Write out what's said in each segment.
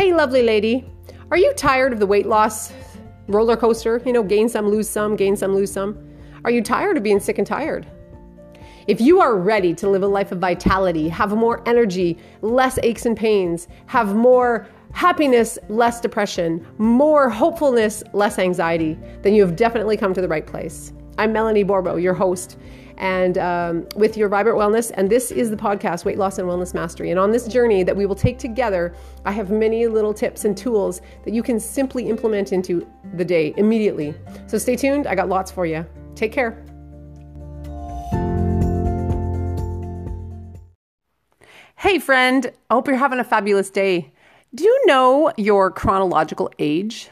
Hey, lovely lady, are you tired of the weight loss roller coaster? You know, gain some, lose some, gain some, lose some. Are you tired of being sick and tired? If you are ready to live a life of vitality, have more energy, less aches and pains, have more happiness, less depression, more hopefulness, less anxiety, then you have definitely come to the right place. I'm Melanie Borbo, your host, and um, with your Vibrant Wellness. And this is the podcast, Weight Loss and Wellness Mastery. And on this journey that we will take together, I have many little tips and tools that you can simply implement into the day immediately. So stay tuned. I got lots for you. Take care. Hey, friend. I hope you're having a fabulous day. Do you know your chronological age?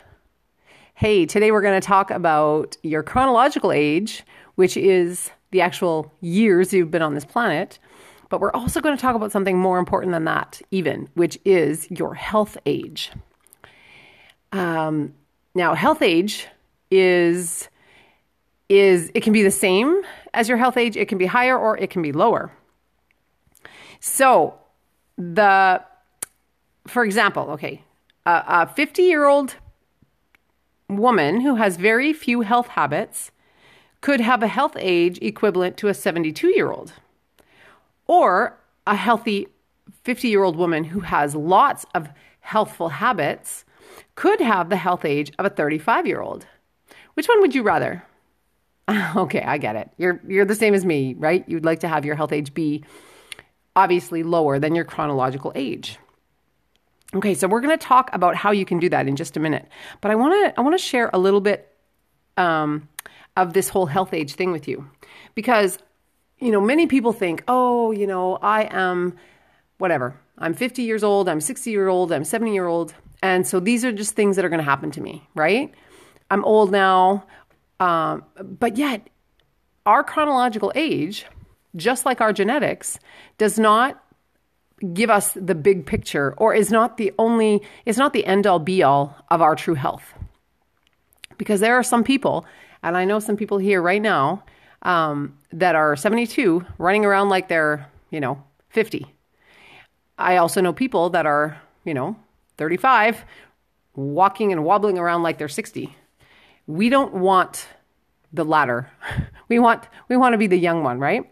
Hey, today we're going to talk about your chronological age, which is the actual years you've been on this planet. But we're also going to talk about something more important than that, even, which is your health age. Um, now, health age is is it can be the same as your health age, it can be higher or it can be lower. So, the for example, okay, a 50 year old woman who has very few health habits could have a health age equivalent to a 72 year old, or a healthy 50 year old woman who has lots of healthful habits could have the health age of a 35 year old. Which one would you rather? okay, I get it. You're you're the same as me, right? You'd like to have your health age be obviously lower than your chronological age. Okay, so we're going to talk about how you can do that in just a minute. But I want to I want to share a little bit um, of this whole health age thing with you. Because you know many people think oh you know i am whatever. I'm 50 years old i'm 60 year old i'm 70 year old. And so these are just things that are going to happen to me right? I'm old now. Um, but yet our chronological age just like our genetics does not give us the big picture or is not the only is not the end all be all of our true health because there are some people and I know some people here right now um, that are 72 running around like they're, you know, 50. I also know people that are, you know, 35 walking and wobbling around like they're 60. We don't want the latter. We want we want to be the young one, right?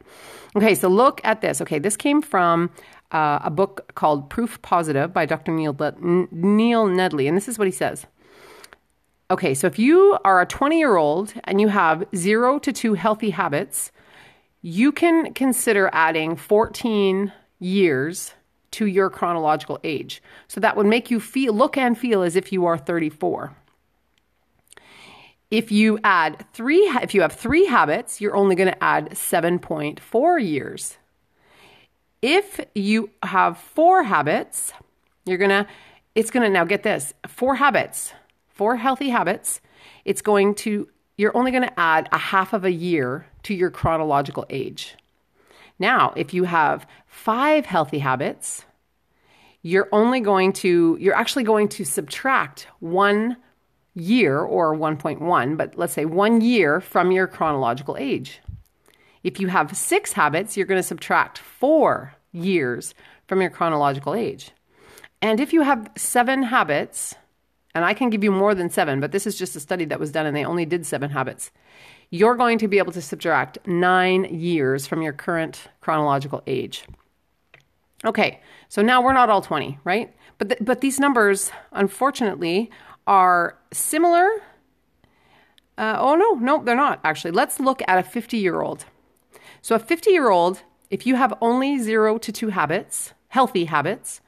Okay, so look at this. Okay, this came from uh, a book called Proof Positive by Dr. Neil, Neil Nedley, and this is what he says. Okay, so if you are a 20 year old and you have zero to two healthy habits, you can consider adding 14 years to your chronological age. So that would make you feel, look and feel as if you are 34. If you add three, if you have three habits, you're only going to add 7.4 years. If you have four habits, you're going to, it's going to, now get this, four habits four healthy habits, it's going to, you're only going to add a half of a year to your chronological age. Now, if you have five healthy habits, you're only going to, you're actually going to subtract one year or 1.1, but let's say one year from your chronological age. If you have six habits, you're going to subtract four years from your chronological age. And if you have seven habits, and I can give you more than seven, but this is just a study that was done and they only did seven habits. You're going to be able to subtract nine years from your current chronological age. Okay, so now we're not all 20, right? But, th- but these numbers, unfortunately, are similar. Uh, oh, no, no, they're not actually. Let's look at a 50 year old. So, a 50 year old, if you have only zero to two habits, healthy habits,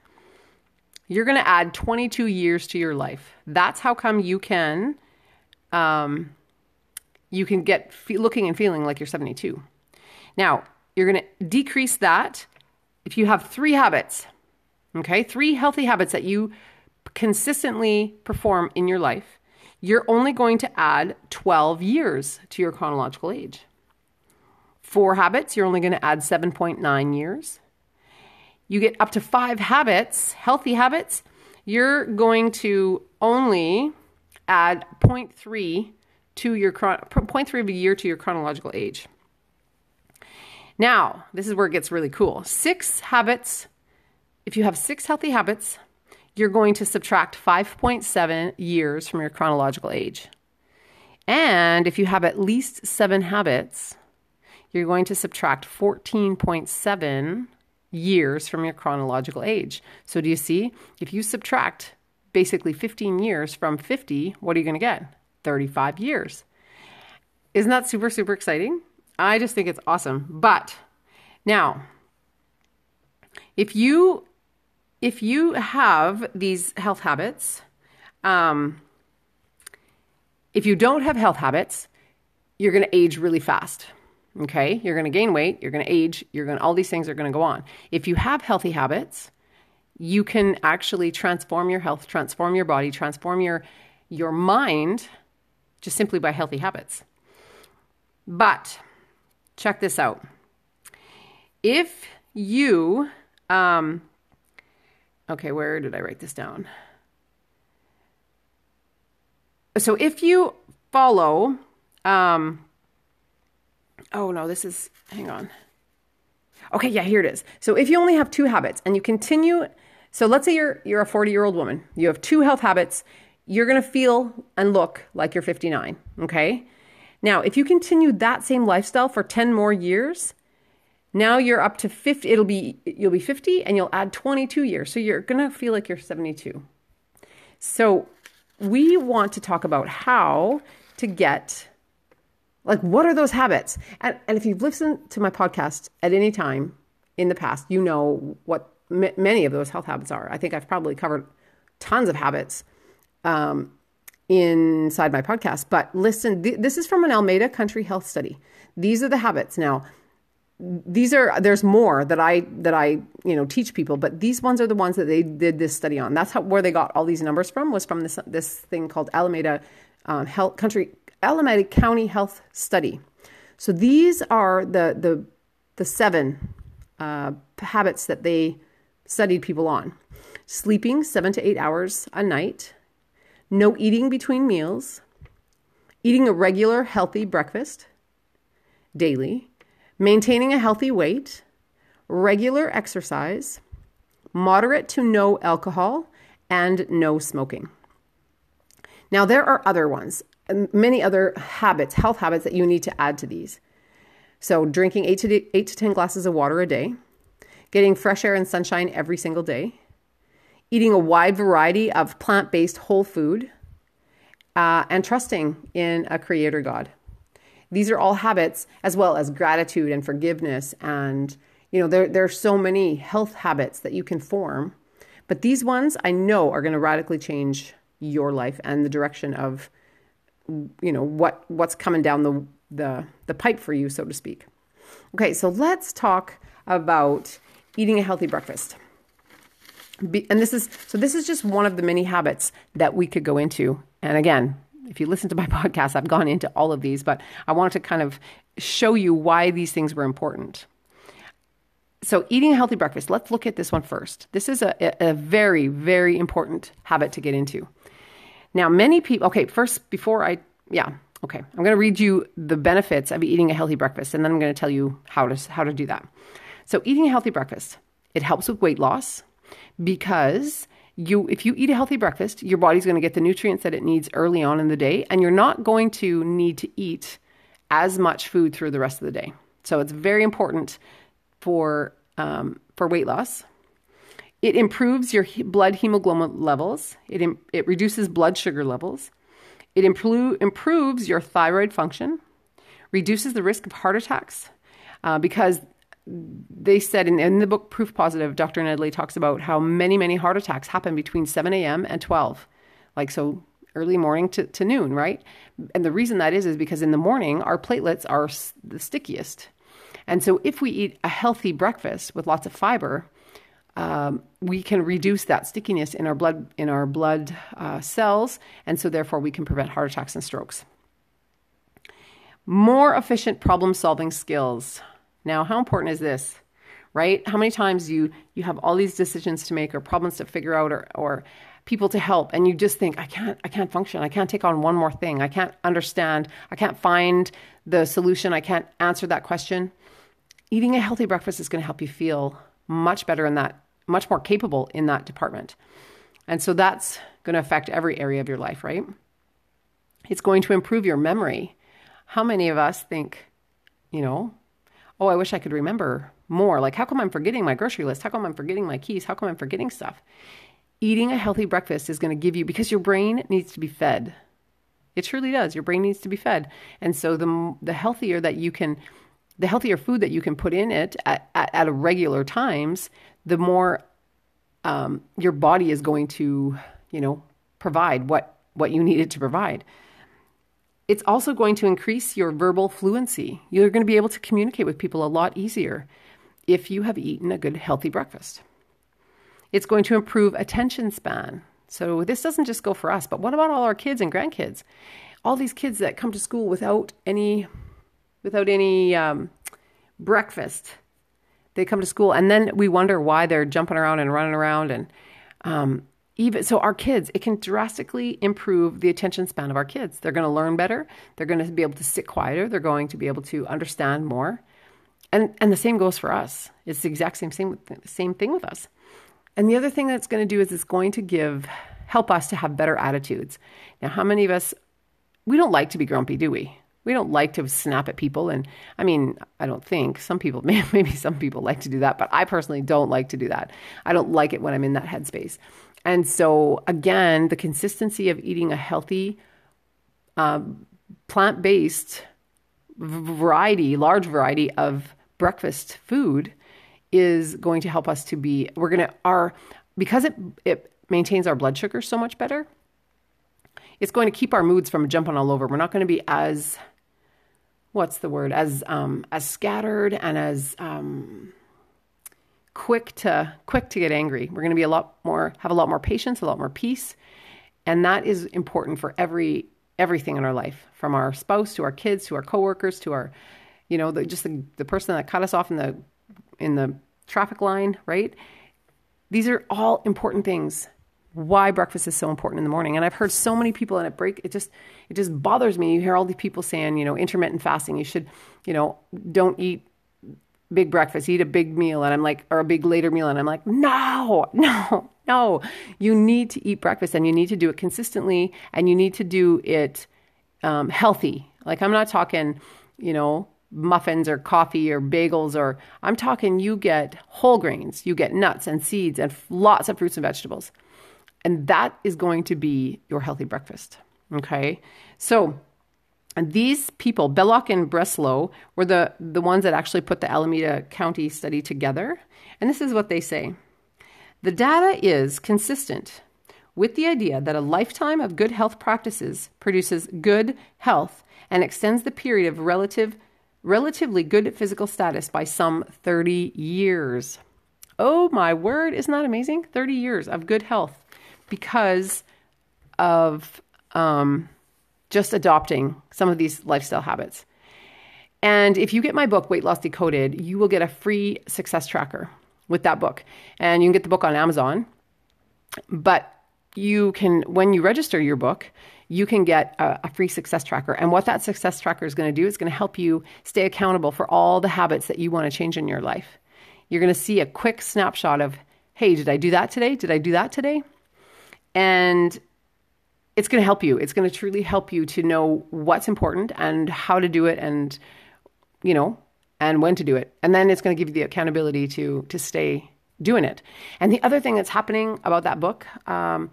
you're going to add 22 years to your life. That's how come you can um, you can get fe- looking and feeling like you're 72. Now, you're going to decrease that if you have 3 habits. Okay? 3 healthy habits that you consistently perform in your life. You're only going to add 12 years to your chronological age. 4 habits, you're only going to add 7.9 years you get up to five habits, healthy habits, you're going to only add 0.3 to your 0.3 of a year to your chronological age. Now, this is where it gets really cool. Six habits, if you have six healthy habits, you're going to subtract 5.7 years from your chronological age. And if you have at least seven habits, you're going to subtract 14.7 years from your chronological age. So, do you see? If you subtract basically 15 years from 50, what are you going to get? 35 years. Isn't that super, super exciting? I just think it's awesome. But now, if you if you have these health habits, um, if you don't have health habits, you're going to age really fast. Okay, you're going to gain weight, you're going to age, you're going all these things are going to go on. If you have healthy habits, you can actually transform your health, transform your body, transform your your mind just simply by healthy habits. But check this out. If you um okay, where did I write this down? So if you follow um Oh no, this is, hang on. Okay, yeah, here it is. So if you only have two habits and you continue, so let's say you're you're a 40 year old woman, you have two health habits, you're gonna feel and look like you're 59. Okay. Now, if you continue that same lifestyle for 10 more years, now you're up to 50, it'll be you'll be 50 and you'll add 22 years. So you're gonna feel like you're 72. So we want to talk about how to get like, what are those habits? And, and if you've listened to my podcast at any time in the past, you know what m- many of those health habits are. I think I've probably covered tons of habits um, inside my podcast. But listen, th- this is from an Alameda Country Health Study. These are the habits. Now, these are there's more that I that I you know teach people, but these ones are the ones that they did this study on. That's how where they got all these numbers from was from this this thing called Alameda um, Health Country Alameda County Health Study. So these are the the the seven uh, habits that they studied people on: sleeping seven to eight hours a night, no eating between meals, eating a regular healthy breakfast daily, maintaining a healthy weight, regular exercise, moderate to no alcohol, and no smoking. Now, there are other ones many other habits, health habits that you need to add to these. So, drinking eight to, eight to 10 glasses of water a day, getting fresh air and sunshine every single day, eating a wide variety of plant based whole food, uh, and trusting in a creator God. These are all habits, as well as gratitude and forgiveness. And, you know, there, there are so many health habits that you can form. But these ones I know are going to radically change your life and the direction of you know what what's coming down the the the pipe for you so to speak. Okay so let's talk about eating a healthy breakfast. Be, and this is so this is just one of the many habits that we could go into. And again if you listen to my podcast i've gone into all of these but i wanted to kind of show you why these things were important. So eating a healthy breakfast let's look at this one first. This is a, a very very important habit to get into now, many people, okay, first, before I, yeah, okay, I'm going to read you the benefits of eating a healthy breakfast, and then I'm going to tell you how to, how to do that. So, eating a healthy breakfast, it helps with weight loss because you, if you eat a healthy breakfast, your body's going to get the nutrients that it needs early on in the day, and you're not going to need to eat as much food through the rest of the day. So, it's very important for um, for weight loss it improves your blood hemoglobin levels. It, Im- it reduces blood sugar levels. It impro- improves your thyroid function, reduces the risk of heart attacks uh, because they said in, in, the book Proof Positive, Dr. Nedley talks about how many, many heart attacks happen between 7 a.m. and 12. Like, so early morning to, to noon, right? And the reason that is, is because in the morning, our platelets are the stickiest. And so if we eat a healthy breakfast with lots of fiber, um, we can reduce that stickiness in our blood in our blood uh, cells, and so therefore we can prevent heart attacks and strokes. More efficient problem solving skills. Now, how important is this? Right? How many times you you have all these decisions to make or problems to figure out or or people to help and you just think I can't I can't function. I can't take on one more thing. I can't understand. I can't find the solution. I can't answer that question. Eating a healthy breakfast is going to help you feel much better in that much more capable in that department. And so that's going to affect every area of your life, right? It's going to improve your memory. How many of us think, you know, oh, I wish I could remember more? Like, how come I'm forgetting my grocery list? How come I'm forgetting my keys? How come I'm forgetting stuff? Eating a healthy breakfast is going to give you, because your brain needs to be fed. It truly does. Your brain needs to be fed. And so the, the healthier that you can, the healthier food that you can put in it at, at, at regular times, the more um, your body is going to, you know, provide what, what you need it to provide. It's also going to increase your verbal fluency. You're going to be able to communicate with people a lot easier if you have eaten a good, healthy breakfast. It's going to improve attention span. So, this doesn't just go for us, but what about all our kids and grandkids? All these kids that come to school without any, without any um, breakfast, they come to school and then we wonder why they're jumping around and running around and um, even so our kids it can drastically improve the attention span of our kids. They're going to learn better they're going to be able to sit quieter they're going to be able to understand more and and the same goes for us. It's the exact same same same thing with us. And the other thing that's going to do is it's going to give help us to have better attitudes. Now how many of us we don't like to be grumpy do we we don't like to snap at people and i mean i don't think some people maybe some people like to do that but i personally don't like to do that i don't like it when i'm in that headspace and so, again, the consistency of eating a healthy, um, plant based variety, large variety of breakfast food is going to help us to be, we're going to, our, because it, it maintains our blood sugar so much better, it's going to keep our moods from jumping all over. We're not going to be as, what's the word, as, um, as scattered and as, um, quick to quick to get angry. We're going to be a lot more have a lot more patience, a lot more peace, and that is important for every everything in our life, from our spouse to our kids to our coworkers to our you know, the, just the, the person that cut us off in the in the traffic line, right? These are all important things. Why breakfast is so important in the morning. And I've heard so many people and it break it just it just bothers me. You hear all these people saying, you know, intermittent fasting, you should, you know, don't eat big breakfast, eat a big meal. And I'm like, or a big later meal. And I'm like, no, no, no. You need to eat breakfast and you need to do it consistently and you need to do it um, healthy. Like, I'm not talking, you know, muffins or coffee or bagels or I'm talking you get whole grains, you get nuts and seeds and lots of fruits and vegetables. And that is going to be your healthy breakfast. Okay. So, these people, Belloc and Breslow, were the, the ones that actually put the Alameda County study together. And this is what they say The data is consistent with the idea that a lifetime of good health practices produces good health and extends the period of relative, relatively good physical status by some 30 years. Oh my word, isn't that amazing? 30 years of good health because of um, just adopting some of these lifestyle habits. And if you get my book, Weight Loss Decoded, you will get a free success tracker with that book. And you can get the book on Amazon. But you can, when you register your book, you can get a, a free success tracker. And what that success tracker is going to do is going to help you stay accountable for all the habits that you want to change in your life. You're going to see a quick snapshot of, hey, did I do that today? Did I do that today? And it's going to help you. It's going to truly help you to know what's important and how to do it and, you know, and when to do it. And then it's going to give you the accountability to, to stay doing it. And the other thing that's happening about that book, um,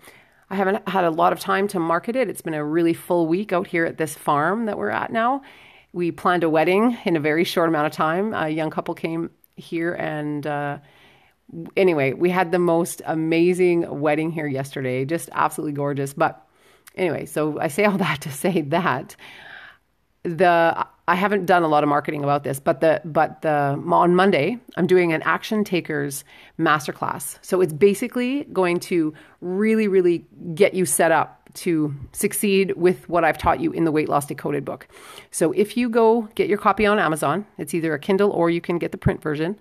I haven't had a lot of time to market it. It's been a really full week out here at this farm that we're at now. We planned a wedding in a very short amount of time. A young couple came here and, uh, anyway, we had the most amazing wedding here yesterday, just absolutely gorgeous. But anyway, so I say all that to say that the I haven't done a lot of marketing about this, but the but the on Monday I'm doing an action takers masterclass. So it's basically going to really really get you set up to succeed with what I've taught you in the weight loss decoded book. So if you go get your copy on Amazon, it's either a Kindle or you can get the print version.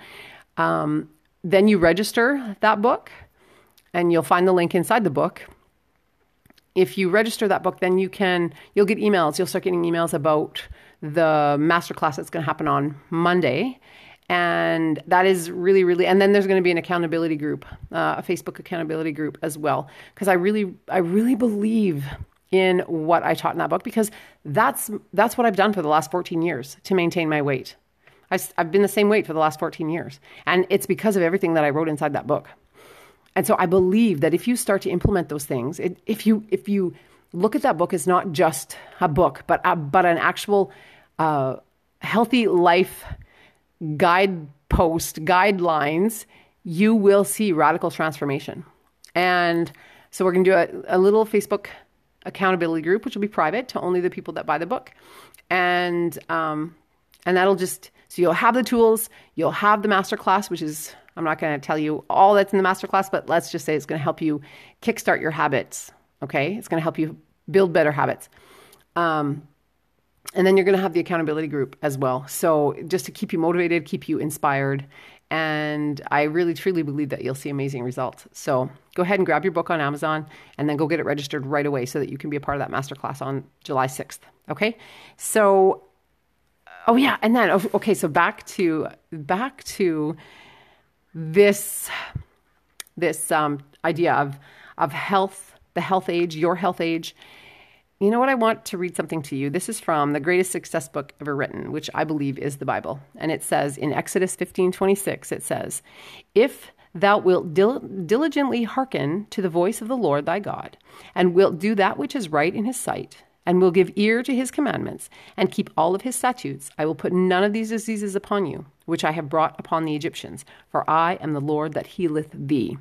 Um, then you register that book, and you'll find the link inside the book if you register that book, then you can you'll get emails. You'll start getting emails about the masterclass that's going to happen on Monday. and that is really really and then there's going to be an accountability group uh, a facebook accountability group as well because i really i really believe in what i taught in that book because that's that's what i've done for the last 14 years to maintain my weight I, i've been the same weight for the last 14 years and it's because of everything that i wrote inside that book and so i believe that if you start to implement those things it, if you if you look at that book as not just a book but a, but an actual uh, healthy life guidepost guidelines, you will see radical transformation. And so we're going to do a, a, little Facebook accountability group, which will be private to only the people that buy the book, and um, and that'll just so you'll have the tools, you'll have the masterclass, which is I'm not going to tell you all that's in the masterclass, but let's just say it's going to help you kickstart your habits. Okay, it's going to help you build better habits. Um, and then you're going to have the accountability group as well. So just to keep you motivated, keep you inspired. And I really truly believe that you'll see amazing results. So go ahead and grab your book on Amazon and then go get it registered right away so that you can be a part of that masterclass on July 6th. Okay. So, oh yeah. And then, okay. So back to, back to this, this um, idea of, of health, the health age, your health age you know what? I want to read something to you. This is from the greatest success book ever written, which I believe is the Bible. And it says in Exodus 15 26, it says, If thou wilt dil- diligently hearken to the voice of the Lord thy God, and wilt do that which is right in his sight, and will give ear to his commandments, and keep all of his statutes, I will put none of these diseases upon you, which I have brought upon the Egyptians, for I am the Lord that healeth thee.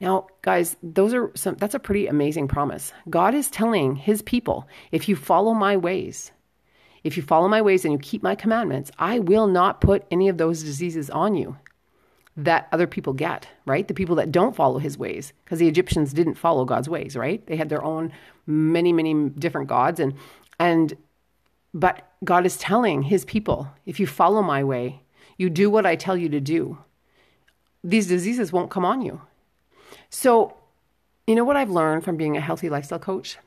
Now, guys, those are some that's a pretty amazing promise. God is telling his people, if you follow my ways, if you follow my ways and you keep my commandments, I will not put any of those diseases on you that other people get, right? The people that don't follow his ways, because the Egyptians didn't follow God's ways, right? They had their own many, many different gods and and but God is telling his people, if you follow my way, you do what I tell you to do, these diseases won't come on you. So, you know what I've learned from being a healthy lifestyle coach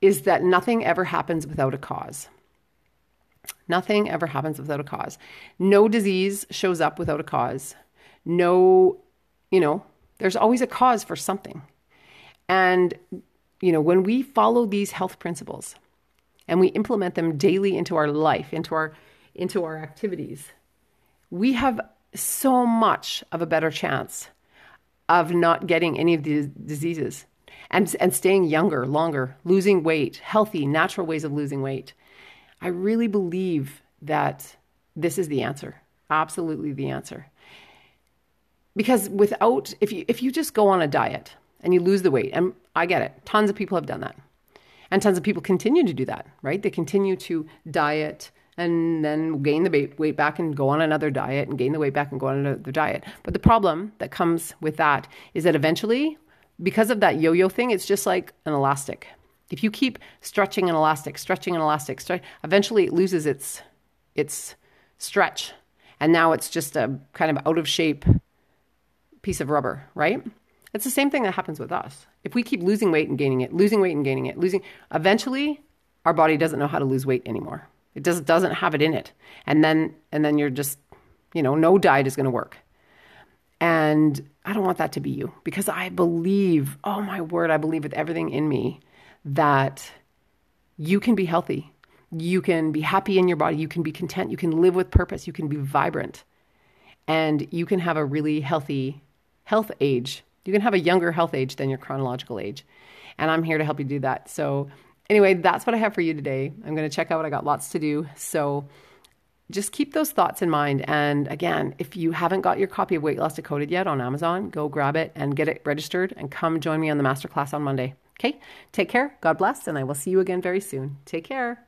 is that nothing ever happens without a cause. Nothing ever happens without a cause. No disease shows up without a cause. No, you know, there's always a cause for something. And, you know, when we follow these health principles and we implement them daily into our life, into our into our activities, we have so much of a better chance of not getting any of these diseases and, and staying younger, longer, losing weight, healthy, natural ways of losing weight. I really believe that this is the answer. Absolutely the answer. Because without, if you, if you just go on a diet and you lose the weight, and I get it, tons of people have done that. And tons of people continue to do that, right? They continue to diet, and then gain the weight back and go on another diet and gain the weight back and go on another diet. But the problem that comes with that is that eventually, because of that yo yo thing, it's just like an elastic. If you keep stretching an elastic, stretching an elastic, stretch, eventually it loses its its stretch, and now it's just a kind of out of shape piece of rubber, right? It's the same thing that happens with us. If we keep losing weight and gaining it, losing weight and gaining it, losing, eventually our body doesn't know how to lose weight anymore. It just doesn't have it in it. And then and then you're just, you know, no diet is going to work. And I don't want that to be you because I believe, oh my word, I believe with everything in me that you can be healthy. You can be happy in your body. You can be content. You can live with purpose. You can be vibrant. And you can have a really healthy health age. You can have a younger health age than your chronological age. And I'm here to help you do that. So anyway, that's what I have for you today. I'm going to check out. what I got lots to do. So just keep those thoughts in mind. And again, if you haven't got your copy of Weight Loss Decoded yet on Amazon, go grab it and get it registered and come join me on the masterclass on Monday. Okay, take care. God bless. And I will see you again very soon. Take care.